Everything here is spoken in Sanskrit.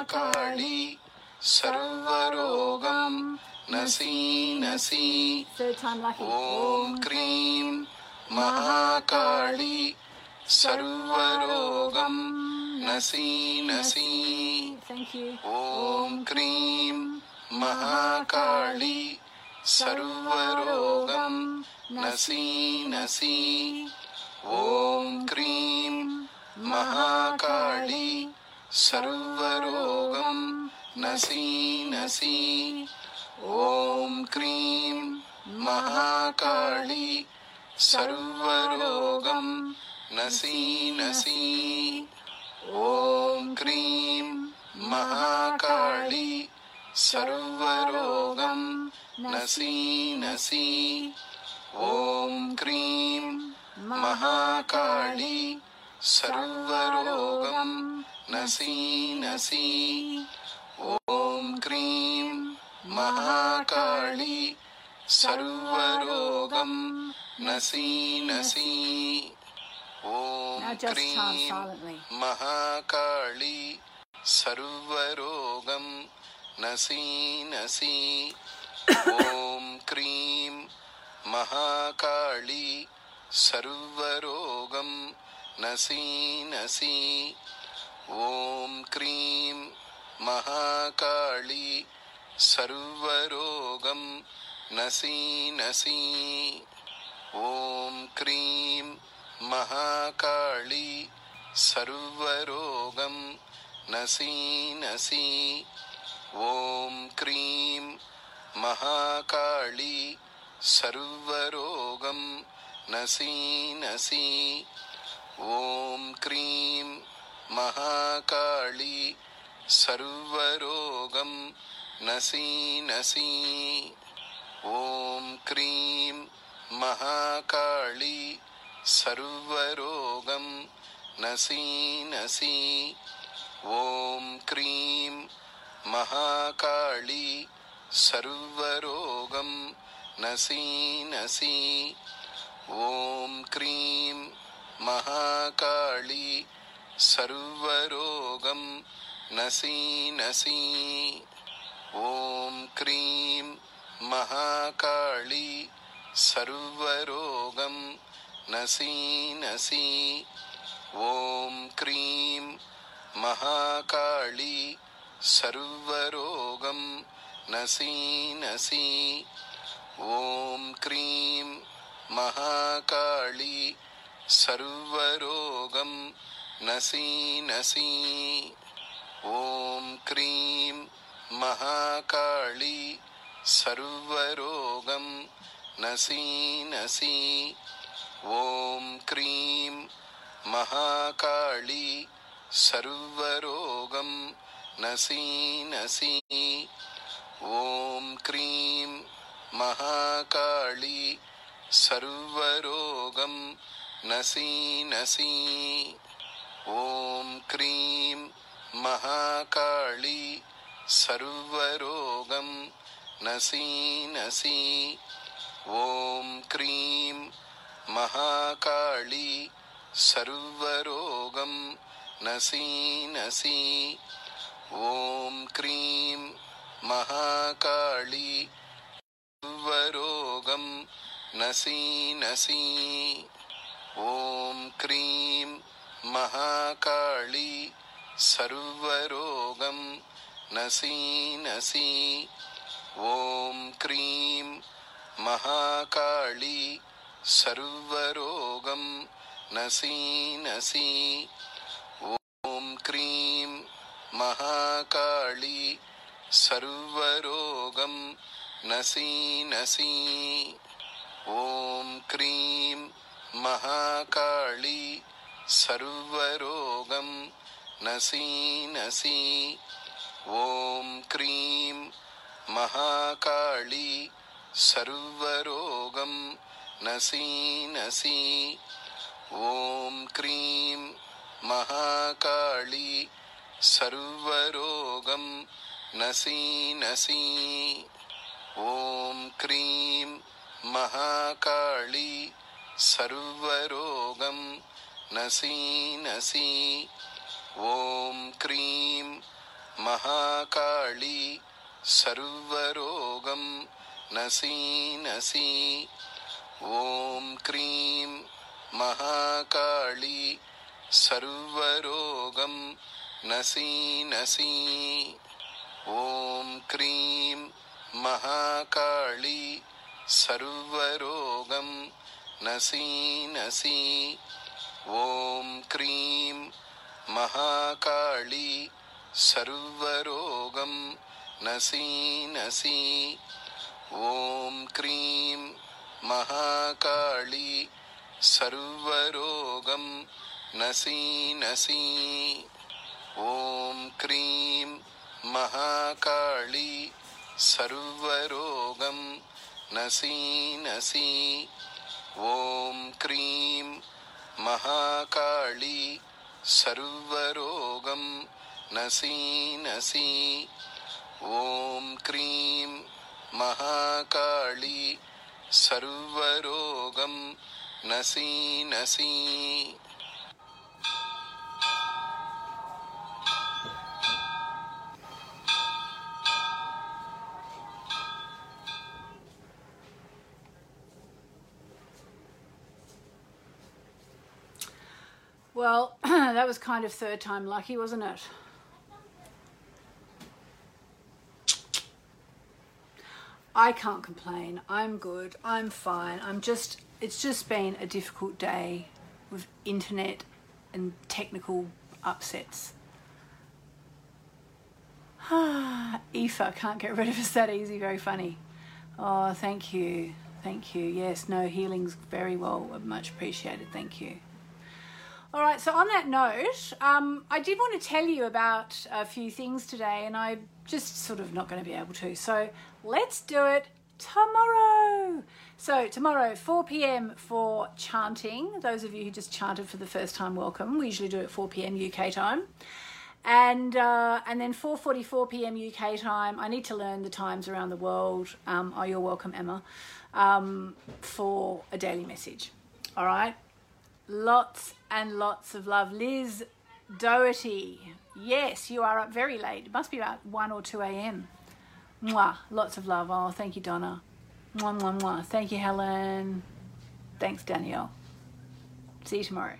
महाकाली सर्वरोगं नसी नसी Third time lucky. ॐ क्रीं महाकाली सर्वरोगं नसी नसी Thank you. ॐ क्रीं महाकाली सर्वरोगं नसी नसी ॐ क्रीं महाकाली सर्वरोगं नसी नसी। ॐ क्रीं महाकाली। सर्वरोगं नसी नसी। ॐ क्रीं महाकाली। सर्वरोगं नसी नसी। ॐ क्रीं महाकाली। सर्वरोगं नसी नसी ॐ क्रीं महाकाली सर्वरोगं नसी नसी Now ॐ just chant cream silently. Mahakali सर्वरोगं नसी नसी ॐ क्रीं महाकाली सर्वरोगं नसी नसी ॐ क्रीं महाकाली सर्वरोगं नसी नसी। ॐ क्रीं महाकाली सर्वरोगं नसी नसी। ॐ क्रीं महाकाली सर्वरोगं नसी नसी। ॐ क्रीं महाकाली सर्वरोगं नसी नसी। ॐ क्रीं महाकाली सर्वरोगं नसी नसी। ॐ क्रीं महाकाली सर्वरोगं नसी नसी। ॐ क्रीं महाकाली सर्वरोगं नसी नसी। ॐ क्रीं महाकाली। सर्वरोगं नसी नसी। ॐ क्रीं महाकाली। सर्वरोगं नसी नसी। ॐ क्रीं महाकाली। सर्वरोगं நசி நசி ஓம் க்ரீம் மகாகாளி சர்வரோகம் நசி நசி ஓம் க்ரீம் மகாகாளி சர்வரோகம் நசி நசி ஓம் க்ரீம் மகாகாளி சர்வரோகம் நசி நசி ॐ क्रीं महाकाली सर्वरोगं नसी नसी। ॐ क्रीं महाकाली सर्वरोगं नसी नसी। ॐ क्रीं महाकाली सर्वरोगं नसी नसी। ॐ क्रीं महाकाली सर्वरोगं नसी नसी। ॐ क्रीं महाकाली सर्वरोगं नसी नसी। ॐ क्रीं महाकाली सर्वरोगं नसी नसी। ॐ क्रीं महाकाली सर्वरोगं नसी नसी। ॐ क्रीं महाकाली। सर्वरोगं नसी नसी। ॐ क्रीं महाकाली। सर्वरोगं नसी नसी। ॐ क्रीं महाकाली। सर्वरोगं நசி நசி ஓம் க்ரீம் மகாகாளி சர்வரோகம் நசி நசி ஓம் க்ரீம் மகாகாளி சர்வரோகம் நசி நசி ஓம் க்ரீம் மகாகாளி சர்வரோகம் நசி நசி ॐ क्रीं महाकाली सर्वरोगं नसी नसी। ॐ क्रीं महाकाली सर्वरोगं नसी नसी। ॐ क्रीं महाकाली सर्वरोगं नसी नसी। ॐ क्रीं महाकाली सर्वरोगं नसी नसी। ॐ क्रीं महाकाली सर्वरोगं नसी नसी Well, that was kind of third time lucky, wasn't it? I can't complain. I'm good. I'm fine. I'm just, it's just been a difficult day with internet and technical upsets. Aoife, can't get rid of us that easy. Very funny. Oh, thank you. Thank you. Yes, no, healing's very well, much appreciated. Thank you. All right, so on that note, um, I did want to tell you about a few things today, and I'm just sort of not going to be able to. So let's do it tomorrow. So, tomorrow, 4 pm for chanting. Those of you who just chanted for the first time, welcome. We usually do it 4 pm UK time. And uh, and then 4:44 p.m. UK time. I need to learn the times around the world. Um, oh, you're welcome, Emma, um, for a daily message. All right. Lots and lots of love. Liz Doherty. Yes, you are up very late. It must be about 1 or 2 a.m. Mwah. Lots of love. Oh, thank you, Donna. Mwah, mwah, mwah. Thank you, Helen. Thanks, Danielle. See you tomorrow.